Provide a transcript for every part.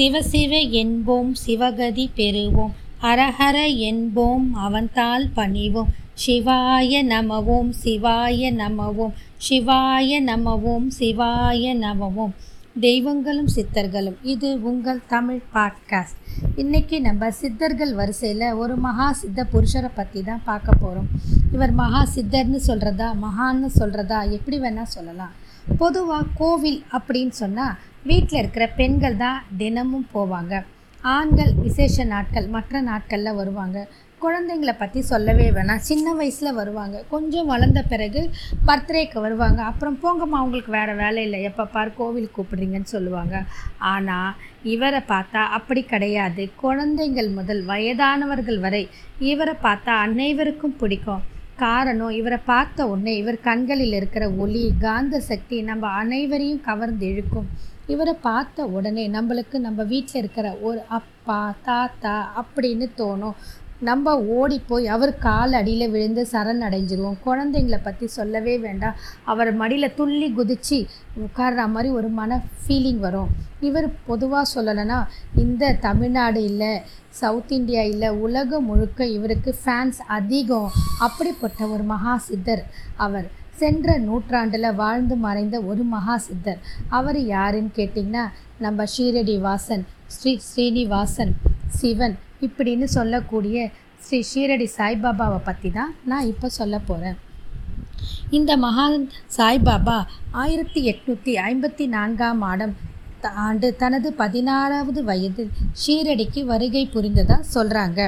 சிவசிவ என்போம் சிவகதி பெறுவோம். ஹரஹர என்போம் அவன்தாள் பணிவோம். சிவாய நமவோம் சிவாய நமவோம் சிவாய நமவோம் சிவாய நமவோம். தெய்வங்களும் சித்தர்களும் இது உங்கள் தமிழ் பாட்காஸ்ட். இன்றைக்கி நம்ம சித்தர்கள் வரிசையில் ஒரு மகா சித்த புருஷரை பற்றி தான் பார்க்க போகிறோம் இவர் மகா சித்தர்னு சொல்கிறதா மகான்னு சொல்கிறதா எப்படி வேணால் சொல்லலாம். பொதுவாக கோவில் அப்படின்னு சொன்னால் வீட்டில் இருக்கிற பெண்கள் தான் தினமும் போவாங்க. ஆண்கள் விசேஷ நாட்கள் மற்ற நாட்களில் வருவாங்க. குழந்தைங்களை பற்றி சொல்லவே வேணாம். சின்ன வயசில் வருவாங்க. கொஞ்சம் வளர்ந்த பிறகு பர்த்டேக்கு வருவாங்க. அப்புறம் போங்கம்மா அவங்களுக்கு வேறு வேலை இல்லை. எப்போ பார் கோவில் கூப்பிடுறீங்கன்னு சொல்லுவாங்க. ஆனால் இவரை பார்த்தா அப்படி கிடையாது. குழந்தைங்கள் முதல் வயதானவர்கள் வரை இவரை பார்த்தா அனைவருக்கும் பிடிக்கும். காரணம் இவரை பார்த்த உடனே இவர் கண்களில் இருக்கிற ஒளி காந்த சக்தி நம்ம அனைவரையும் கவர்ந்து இழுக்கும். இவரை பார்த்த உடனே நம்மளுக்கு நம்ம வீட்டில் இருக்கிற ஒரு அப்பா தாத்தா அப்படின்னு தோணும். நம்ம ஓடி போய் அவர் கால் அடியில் விழுந்து சரண் அடைஞ்சிருவோம். குழந்தைங்கள பற்றி சொல்லவே வேண்டாம். அவர் மடியில் துள்ளி குதித்து உட்கார்ற மாதிரி ஒரு மன ஃபீலிங் வரும். இவர் பொதுவாக சொல்லலைன்னா இந்த தமிழ்நாடு இல்லை சவுத் இந்தியா இல்லை உலகம் முழுக்க இவருக்கு ஃபேன்ஸ் அதிகம். அப்படிப்பட்ட ஒரு மகா சித்தர் அவர். சென்ற நூற்றாண்டில் வாழ்ந்து மறைந்த ஒரு மகா சித்தர். அவர் யாருன்னு கேட்டிங்கன்னா நம்ம ஷீரடி வாசன் ஸ்ரீ ஸ்ரீனிவாசன் சிவன் இப்படின்னு சொல்லக்கூடிய ஸ்ரீ ஷீரடி சாய்பாபாவை பற்றி தான் நான் இப்போ சொல்ல போகிறேன் இந்த மகான் சாய்பாபா ஆயிரத்தி எட்நூற்றி ஐம்பத்தி நான்காம் ஆடம் ஆண்டு தனது பதினாறாவது வயதில் ஷீரடிக்கு வருகை புரிந்ததாக சொல்கிறாங்க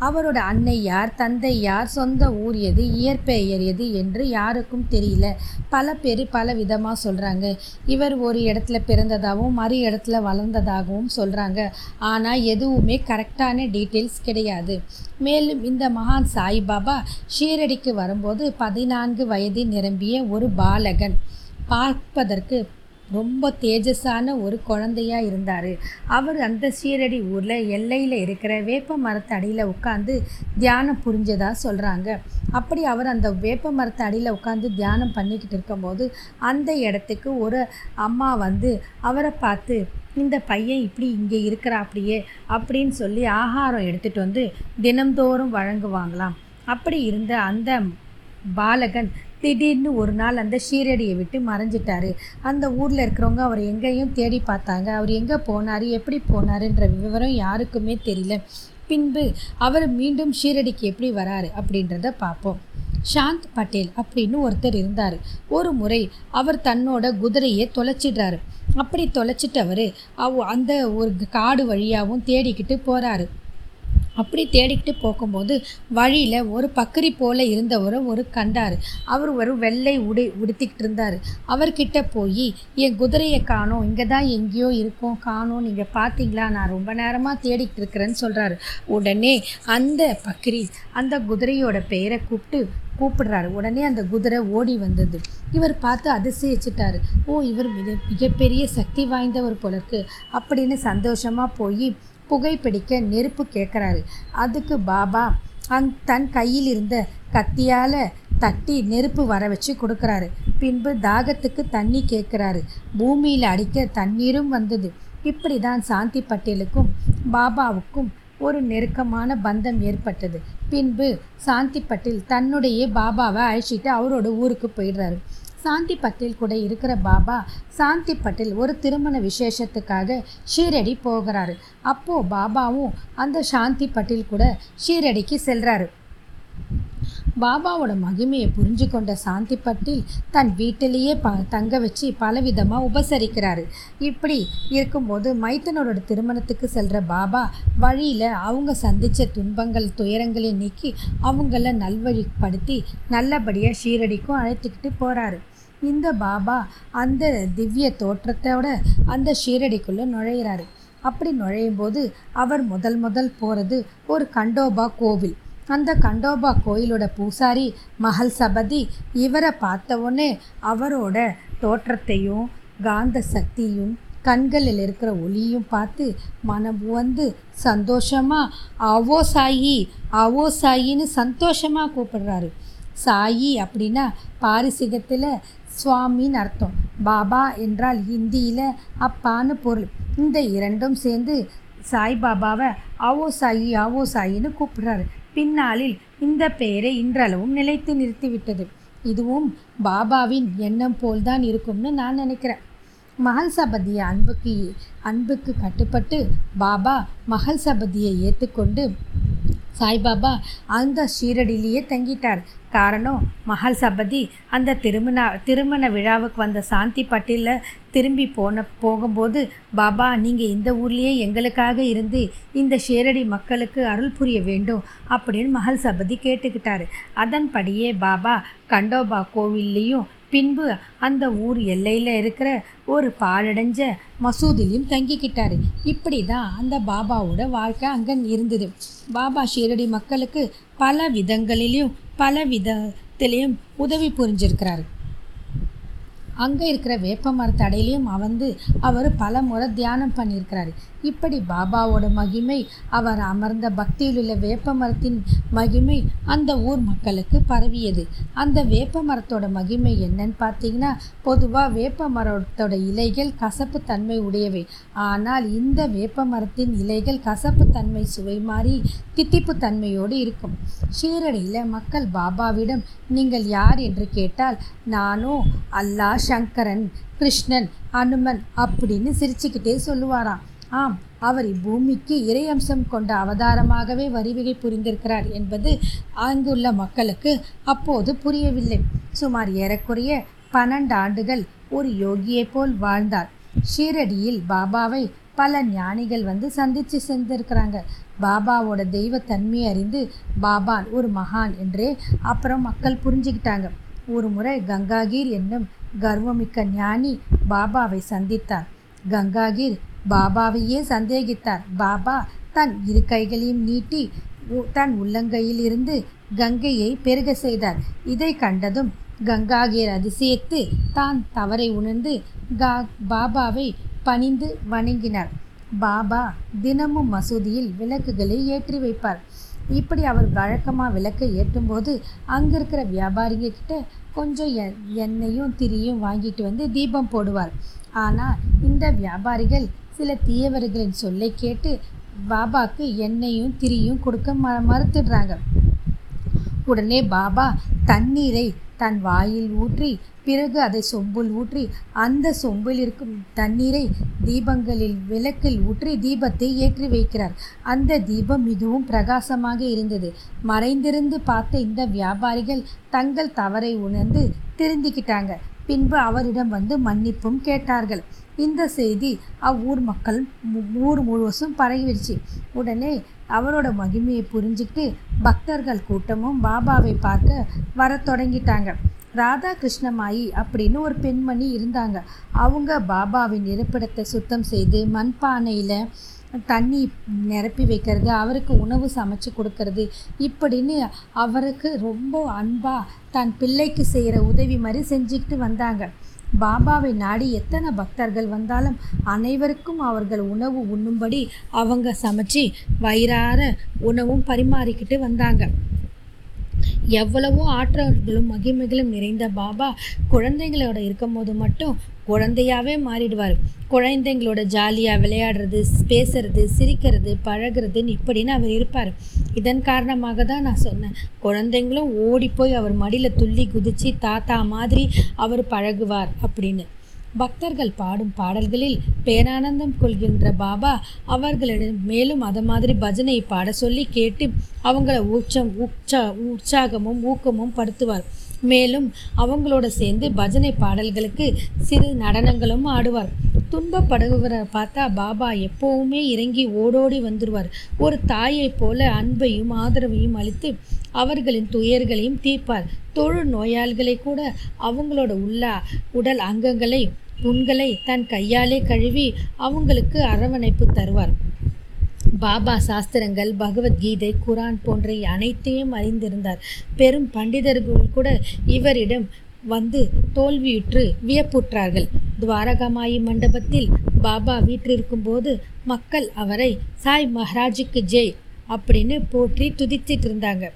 அவரோட அன்னை யார் தந்தை யார் சொந்த ஊர் எது இயற்பெயர் எது என்று யாருக்கும் தெரியல. பல பேர் பல விதமாக சொல்கிறாங்க இவர் ஒரு இடத்துல பிறந்ததாகவும் மறு இடத்துல வளர்ந்ததாகவும் சொல்கிறாங்க ஆனால் எதுவுமே கரெக்டான டீட்டெயில்ஸ் கிடையாது. மேலும் இந்த மகான் சாய்பாபா ஷீரடிக்கு வரும்போது பதினான்கு வயது நிரம்பிய ஒரு பாலகன். பார்ப்பதற்கு ரொம்ப தேஜஸான ஒரு குழந்தையாக இருந்தார். அவர் அந்த சீரடி ஊரில் எல்லையில் இருக்கிற வேப்ப மரத்து அடியில் உட்காந்து தியானம் புரிஞ்சதாக சொல்கிறாங்க அப்படி அவர் அந்த வேப்ப மரத்து அடியில் உட்காந்து தியானம் பண்ணிக்கிட்டு இருக்கும்போது அந்த இடத்துக்கு ஒரு அம்மா வந்து அவரை பார்த்து இந்த பையன் இப்படி இங்கே இருக்கிறா அப்படியே அப்படின்னு சொல்லி ஆகாரம் எடுத்துகிட்டு வந்து தினம்தோறும் வழங்குவாங்களாம். அப்படி இருந்த அந்த பாலகன் திடீர்னு ஒரு நாள் அந்த ஷீரடியை விட்டு மறைஞ்சிட்டார். அந்த ஊரில் இருக்கிறவங்க அவர் எங்கேயும் தேடி பார்த்தாங்க. அவர் எங்கே போனார் எப்படி போனாருன்ற விவரம் யாருக்குமே தெரியல. பின்பு அவர் மீண்டும் ஷீரடிக்கு எப்படி வராரு அப்படின்றத பார்ப்போம். சாந்த் பட்டேல் அப்படின்னு ஒருத்தர் இருந்தார். ஒரு முறை அவர் தன்னோட குதிரையை தொலைச்சிடுறாரு. அப்படி தொலைச்சிட்டவர் அவ அந்த ஒரு காடு வழியாகவும் தேடிக்கிட்டு போகிறாரு அப்படி தேடிக்கிட்டு போகும்போது வழியில் ஒரு பக்கரி போல் இருந்தவரை ஒரு கண்டார். அவர் ஒரு வெள்ளை உடை உடுத்திக்கிட்டு இருந்தார். அவர்கிட்ட போய் என் குதிரையை காணோம். இங்கே தான் எங்கேயோ இருக்கும். காணோம். நீங்கள் பார்த்தீங்களா நான் ரொம்ப நேரமாக தேடிக்கிட்டு இருக்கிறேன்னு சொல்கிறாரு உடனே அந்த பக்ரி அந்த குதிரையோட பெயரை கூப்பிட்டு கூப்பிடுறாரு. உடனே அந்த குதிரை ஓடி வந்தது. இவர் பார்த்து அதிசயிச்சிட்டாரு. ஓ இவர் மிக மிகப்பெரிய சக்தி வாய்ந்தவர் போலருக்கு அப்படின்னு சந்தோஷமாக போய் புகைப்பிடிக்க நெருப்பு கேட்குறாரு. அதுக்கு பாபா அந் தன் கையில் இருந்த கத்தியால் தட்டி நெருப்பு வர வச்சு கொடுக்குறாரு. பின்பு தாகத்துக்கு தண்ணி கேட்குறாரு. பூமியில் அடிக்க தண்ணீரும் வந்தது. இப்படி தான் சாந்தி பட்டேலுக்கும் பாபாவுக்கும் ஒரு நெருக்கமான பந்தம் ஏற்பட்டது. பின்பு சாந்தி பட்டேல் தன்னுடைய பாபாவை அழைச்சிட்டு அவரோட ஊருக்கு போயிடுறாரு. சாந்தி பட்டில் கூட இருக்கிற பாபா சாந்தி பட்டில் ஒரு திருமண விசேஷத்துக்காக ஷீரடி போகிறாரு. அப்போது பாபாவும் அந்த சாந்தி பட்டில் கூட ஷீரடிக்கு செல்கிறாரு பாபாவோட மகிமையை புரிஞ்சு கொண்ட சாந்தி பட்டில் தன் வீட்டிலேயே ப தங்க வச்சு பலவிதமாக உபசரிக்கிறாரு. இப்படி இருக்கும்போது மைத்தனோட திருமணத்துக்கு செல்கிற பாபா வழியில் அவங்க சந்தித்த துன்பங்கள் துயரங்களை நீக்கி அவங்கள நல்வழிப்படுத்தி நல்லபடியாக ஷீரடிக்கும் அழைத்துக்கிட்டு போகிறாரு இந்த பாபா அந்த திவ்ய தோற்றத்தோட அந்த ஷீரடிக்குள்ளே நுழையிறாரு. அப்படி நுழையும் போது அவர் முதல் முதல் போகிறது ஒரு கண்டோபா கோவில். அந்த கண்டோபா கோயிலோட பூசாரி மகள் சபதி இவரை பார்த்த உடனே அவரோட தோற்றத்தையும் காந்த சக்தியும் கண்களில் இருக்கிற ஒளியும் பார்த்து மனம் வந்து சந்தோஷமாக அவோ சாயி அவோ சாயின்னு சந்தோஷமாக கூப்பிடுறாரு. சாயி அப்படின்னா பாரிசிகத்தில் சுவாமின்னு அர்த்தம். பாபா என்றால் ஹிந்தியில் அப்பான்னு பொருள். இந்த இரண்டும் சேர்ந்து சாய்பாபாவை ஆவோ சாயி ஆவோ சாயின்னு கூப்பிடுறாரு. பின்னாளில் இந்த பெயரை இன்றளவும் நிலைத்து நிறுத்திவிட்டது. இதுவும் பாபாவின் எண்ணம் போல்தான் இருக்கும்னு நான் நினைக்கிறேன். மகள் சபதிய அன்புக்கு அன்புக்கு கட்டுப்பட்டு பாபா மகள் சபதியை ஏற்றுக்கொண்டு சாய்பாபா அந்த ஷீரடியிலேயே தங்கிட்டார். காரணம் மகள் சபதி அந்த திருமண திருமண விழாவுக்கு வந்த சாந்தி பட்டியில் திரும்பி போன போகும்போது பாபா நீங்கள் இந்த ஊர்லேயே எங்களுக்காக இருந்து இந்த ஷேரடி மக்களுக்கு அருள் புரிய வேண்டும் அப்படின்னு மகள் சபதி கேட்டுக்கிட்டாரு. அதன்படியே பாபா கண்டோபா கோவில்லையும் பின்பு அந்த ஊர் எல்லையில் இருக்கிற ஒரு பாழடைஞ்ச மசூதிலையும் தங்கிக்கிட்டாரு. இப்படி தான் அந்த பாபாவோட வாழ்க்கை அங்கே இருந்தது. பாபா ஷீரடி மக்களுக்கு பல விதங்களிலையும் பல விதத்திலையும் உதவி புரிஞ்சிருக்கிறாரு. அங்கே இருக்கிற வேப்ப மரத்தடையிலையும் வந்து அவர் பல முறை தியானம் பண்ணியிருக்கிறாரு. இப்படி பாபாவோட மகிமை அவர் அமர்ந்த பக்தியில் உள்ள வேப்ப மரத்தின் மகிமை அந்த ஊர் மக்களுக்கு பரவியது. அந்த வேப்ப மரத்தோட மகிமை என்னன்னு பார்த்தீங்கன்னா பொதுவாக வேப்ப மரத்தோட இலைகள் கசப்பு தன்மை உடையவை. ஆனால் இந்த வேப்ப மரத்தின் இலைகள் கசப்பு தன்மை சுவை மாறி தித்திப்பு தன்மையோடு இருக்கும். ஷீரடியில் மக்கள் பாபாவிடம் நீங்கள் யார்? என்று கேட்டால் நானும் அல்லா சங்கரன் கிருஷ்ணன் அனுமன் அப்படின்னு சிரிச்சுக்கிட்டே சொல்லுவாராம். ஆம் அவர் இப்பூமிக்கு இறையம்சம் கொண்ட அவதாரமாகவே வரிவகை புரிந்திருக்கிறார் என்பது அங்குள்ள மக்களுக்கு அப்போது புரியவில்லை. சுமார் ஏறக்குறைய பன்னெண்டு ஆண்டுகள் ஒரு யோகியைப் போல் வாழ்ந்தார். ஷீரடியில் பாபாவை பல ஞானிகள் வந்து சந்தித்து சென்றிருக்கிறாங்க பாபாவோட தெய்வ தன்மையை அறிந்து பாபான் ஒரு மகான் என்றே அப்புறம் மக்கள் புரிஞ்சுக்கிட்டாங்க. ஒரு முறை கங்காகீர் என்னும் கர்வமிக்க ஞானி பாபாவை சந்தித்தார். கங்காகீர் பாபாவையே சந்தேகித்தார்? பாபா தன் இரு கைகளையும் நீட்டி தன் உள்ளங்கையில் இருந்து கங்கையை பெருக செய்தார். இதை கண்டதும் கங்காகியர் அதிசயத்து தான் தவறை உணர்ந்து கா பாபாவை பணிந்து வணங்கினார். பாபா தினமும் மசூதியில் விளக்குகளை ஏற்றி வைப்பார். இப்படி அவர் வழக்கமாக விளக்கை ஏற்றும்போது அங்கே இருக்கிற வியாபாரிங்க கிட்ட கொஞ்சம் எ எண்ணெயும் திரியும் வாங்கிட்டு வந்து தீபம் போடுவார். ஆனால் இந்த வியாபாரிகள் சில தீயவர்களின் சொல்லை கேட்டு பாபாக்கு எண்ணெயும் திரியும் கொடுக்க ம மறுத்துடுறாங்க. உடனே பாபா தண்ணீரை தன் வாயில் ஊற்றி பிறகு அதை சொம்பில் ஊற்றி அந்த சொம்பில் இருக்கும் தண்ணீரை தீபங்களில் விளக்கில் ஊற்றி தீபத்தை ஏற்றி வைக்கிறார். அந்த தீபம் மிகவும் பிரகாசமாக இருந்தது. மறைந்திருந்து பார்த்த இந்த வியாபாரிகள் தங்கள் தவறை உணர்ந்து திருந்திக்கிட்டாங்க. பின்பு அவரிடம் வந்து மன்னிப்பும் கேட்டார்கள். இந்த செய்தி அவ்வூர் மக்கள் ஊர் முழுவதும் பரவிடுச்சு. உடனே அவரோட மகிமையை புரிஞ்சுக்கிட்டு பக்தர்கள் கூட்டமும் பாபாவை பார்க்க வர தொடங்கிட்டாங்க. ராதா கிருஷ்ணமாயி அப்படின்னு ஒரு பெண்மணி இருந்தாங்க. அவங்க பாபாவின் இருப்பிடத்தை சுத்தம் செய்து மண்பானையில் தண்ணி நிரப்பி வைக்கிறது அவருக்கு உணவு சமைச்சு கொடுக்கறது இப்படின்னு அவருக்கு ரொம்ப அன்பாக தன் பிள்ளைக்கு செய்கிற உதவி மாதிரி செஞ்சுக்கிட்டு வந்தாங்க. பாபாவை நாடி எத்தனை பக்தர்கள் வந்தாலும் அனைவருக்கும் அவர்கள் உணவு உண்ணும்படி அவங்க சமைச்சு வயிறார உணவும் பரிமாறிக்கிட்டு வந்தாங்க. எவ்வளவோ ஆற்றல்களும் மகிமைகளும் நிறைந்த பாபா குழந்தைங்களோட இருக்கும்போது மட்டும் குழந்தையாகவே மாறிடுவார். குழந்தைங்களோட ஜாலியாக விளையாடுறது பேசுறது சிரிக்கிறது பழகிறதுன்னு இப்படின்னு அவர் இருப்பார். இதன் காரணமாக தான் நான் சொன்னேன். குழந்தைங்களும் ஓடி போய் அவர் மடியில் துள்ளி குதித்து தாத்தா மாதிரி அவர் பழகுவார் அப்படின்னு. பக்தர்கள் பாடும் பாடல்களில் பேரானந்தம் கொள்கின்ற பாபா அவர்களிடம் மேலும் அதை மாதிரி பஜனை பாட சொல்லி கேட்டு அவங்கள உற்சம் உற்சா உற்சாகமும் ஊக்கமும் படுத்துவார். மேலும் அவங்களோட சேர்ந்து பஜனை பாடல்களுக்கு சிறு நடனங்களும் ஆடுவார். துன்பப்படுவரை பார்த்தா பாபா எப்போவுமே இறங்கி ஓடோடி வந்துடுவார் ஒரு தாயைப் போல அன்பையும் ஆதரவையும் அளித்து அவர்களின் துயர்களையும் தீர்ப்பார். தொழு நோயாளிகளை கூட அவங்களோட உள்ள உடல் அங்கங்களை புண்களை தன் கையாலே கழுவி அவங்களுக்கு அரவணைப்பு தருவார். பாபா சாஸ்திரங்கள் பகவத்கீதை குரான் போன்ற அனைத்தையும் அறிந்திருந்தார். பெரும் பண்டிதர்கள் கூட இவரிடம் வந்து தோல்வியுற்று வியப்புற்றார்கள். துவாரகமாயி மண்டபத்தில் பாபா வீற்றிருக்கும்போது மக்கள் அவரை சாய் மஹராஜுக்கு ஜெய் அப்படின்னு போற்றி துதித்திட்டு இருந்தாங்க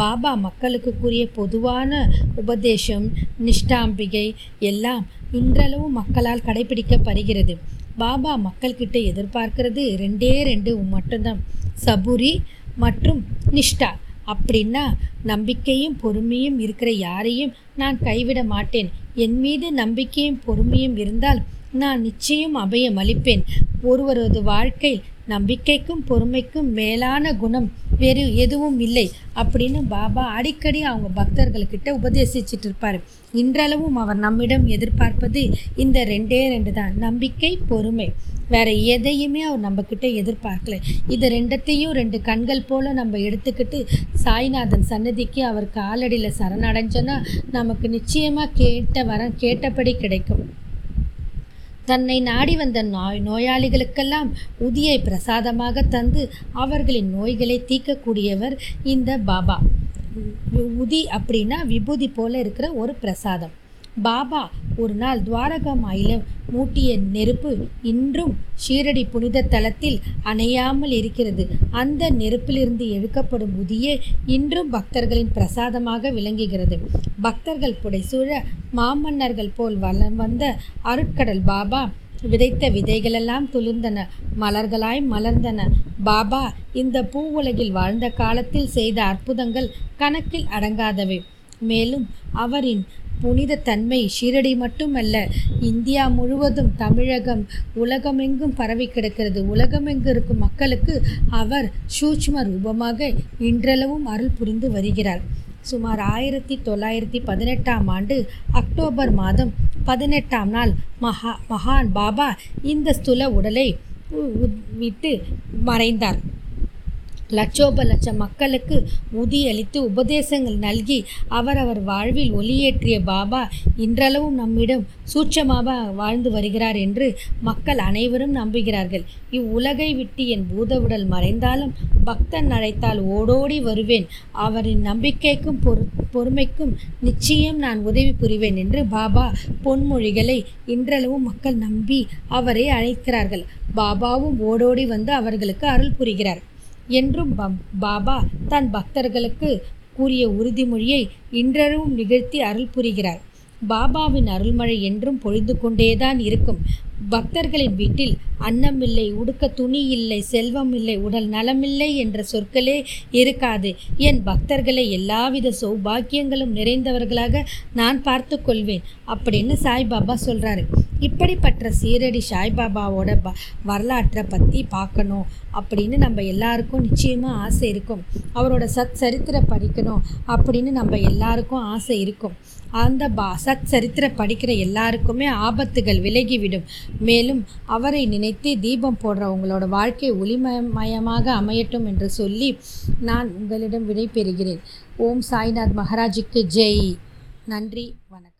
பாபா மக்களுக்கு கூறிய பொதுவான உபதேசம் நிஷ்டாம்பிகை எல்லாம் இன்றளவும் மக்களால் கடைபிடிக்கப்படுகிறது. பாபா மக்கள்கிட்ட எதிர்பார்க்கறது ரெண்டே ரெண்டு மட்டும்தான். சபுரி மற்றும் நிஷ்டா. அப்படின்னா நம்பிக்கையும் பொறுமையும் இருக்கிற யாரையும் நான் கைவிட மாட்டேன். என் மீது நம்பிக்கையும் பொறுமையும் இருந்தால் நான் நிச்சயம் அபயம் அளிப்பேன். ஒருவரது வாழ்க்கை நம்பிக்கைக்கும் பொறுமைக்கும் மேலான குணம் வேறு எதுவும் இல்லை அப்படின்னு பாபா அடிக்கடி அவங்க பக்தர்கள்கிட்ட உபதேசிச்சுட்டு இருப்பார் இன்றளவும் அவர் நம்மிடம் எதிர்பார்ப்பது இந்த ரெண்டே ரெண்டு தான் நம்பிக்கை பொறுமை. வேற எதையுமே அவர் நம்மக்கிட்ட எதிர்பார்க்கல. இது ரெண்டத்தையும் ரெண்டு கண்கள் போல நம்ம எடுத்துக்கிட்டு சாய்நாதன் சன்னதிக்கு அவர் காலடியில் சரணடைஞ்சோன்னா நமக்கு நிச்சயமாக கேட்ட வரம் கேட்டபடி கிடைக்கும். தன்னை நாடி வந்த நோய் நோயாளிகளுக்கெல்லாம் உதியை பிரசாதமாக தந்து அவர்களின் நோய்களை தீர்க்கக்கூடியவர் இந்த பாபா. உதி அப்படின்னா விபூதி போல இருக்கிற ஒரு பிரசாதம். பாபா ஒரு நாள் துவாரகா மாயிலம் மூட்டிய நெருப்பு இன்றும் ஷீரடி புனித தலத்தில் அணையாமல் இருக்கிறது. அந்த நெருப்பிலிருந்து எழுக்கப்படும் உதியே இன்றும் பக்தர்களின் பிரசாதமாக விளங்குகிறது. பக்தர்கள் புடைசூழ மாமன்னர்கள் போல் வளம் வந்த அருட்கடல் பாபா விதைத்த விதைகளெல்லாம் துளிர்ந்தன மலர்களாய் மலர்ந்தன. பாபா இந்த பூவுலகில் வாழ்ந்த காலத்தில் செய்த அற்புதங்கள் கணக்கில் அடங்காதவை. மேலும் அவரின் புனித தன்மை ஷீரடி மட்டுமல்ல இந்தியா முழுவதும் தமிழகம் உலகமெங்கும் பரவி கிடக்கிறது. உலகமெங்கு இருக்கும் மக்களுக்கு அவர் சூட்ச்ம ரூபமாக இன்றளவும் அருள் புரிந்து வருகிறார். சுமார் ஆயிரத்தி தொள்ளாயிரத்தி பதினெட்டாம் ஆண்டு அக்டோபர் மாதம் பதினெட்டாம் நாள் மகா மகான் பாபா இந்த ஸ்துல உடலை விட்டு மறைந்தார். லட்சோப லட்சம் மக்களுக்கு உதியளித்து உபதேசங்கள் நல்கி அவரவர் வாழ்வில் ஒளியேற்றிய பாபா இன்றளவும் நம்மிடம் சூட்சமாக வாழ்ந்து வருகிறார் என்று மக்கள் அனைவரும் நம்புகிறார்கள். இவ்வுலகை விட்டு என் பூதவுடல் மறைந்தாலும் பக்தன் அழைத்தால் ஓடோடி வருவேன். அவரின் நம்பிக்கைக்கும் பொறு பொறுமைக்கும் நிச்சயம் நான் உதவி புரிவேன் என்று பாபா பொன்மொழிகளை இன்றளவும் மக்கள் நம்பி அவரை அழைக்கிறார்கள். பாபாவும் ஓடோடி வந்து அவர்களுக்கு அருள் புரிகிறார். என்றும் பாபா தன் பக்தர்களுக்கு கூறிய உறுதிமொழியை இன்றளவும் நிகழ்த்தி அருள் புரிகிறார். பாபாவின் அருள்மழை என்றும் பொழிந்து கொண்டேதான் இருக்கும். பக்தர்களின் வீட்டில் அன்னமில்லை உடுக்க துணி இல்லை செல்வம் இல்லை உடல் நலமில்லை என்ற சொற்களே இருக்காது. என் பக்தர்களை எல்லாவித சௌபாக்கியங்களும் நிறைந்தவர்களாக நான் பார்த்து கொள்வேன். அப்படின்னு சாய்பாபா சொல்கிறாரு இப்படிப்பட்ட சீரடி சாய்பாபாவோட ப வரலாற்றை பற்றி பார்க்கணும் அப்படின்னு நம்ம எல்லாருக்கும் நிச்சயமாக ஆசை இருக்கும். அவரோட சத் சரித்திர படிக்கணும் அப்படின்னு நம்ம எல்லாருக்கும் ஆசை இருக்கும். அந்த பா சத் சரித்திர படிக்கிற எல்லாருக்குமே ஆபத்துகள் விலகிவிடும். மேலும் அவரை நினைத்து தீபம் போடுறவங்களோட வாழ்க்கை ஒளிமயமாக அமையட்டும் என்று சொல்லி நான் உங்களிடம் விடை பெறுகிறேன் ஓம் சாய்நாத் மகாராஜுக்கு ஜெய். நன்றி வணக்கம்.